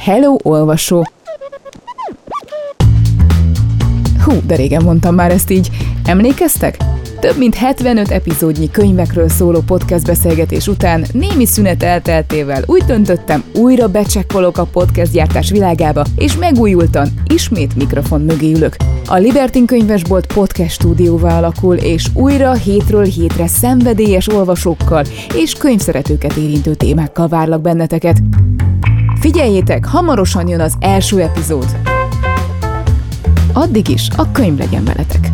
Hello, olvasó! Hú, de régen mondtam már ezt így. Emlékeztek? Több mint 75 epizódnyi könyvekről szóló podcast beszélgetés után némi szünet elteltével úgy döntöttem, újra becsekkolok a podcast gyártás világába, és megújultan ismét mikrofon mögé ülök. A Libertin könyvesbolt podcast stúdióvá alakul, és újra hétről hétre szenvedélyes olvasókkal és könyvszeretőket érintő témákkal várlak benneteket. Figyeljétek, hamarosan jön az első epizód. Addig is a könyv legyen veletek.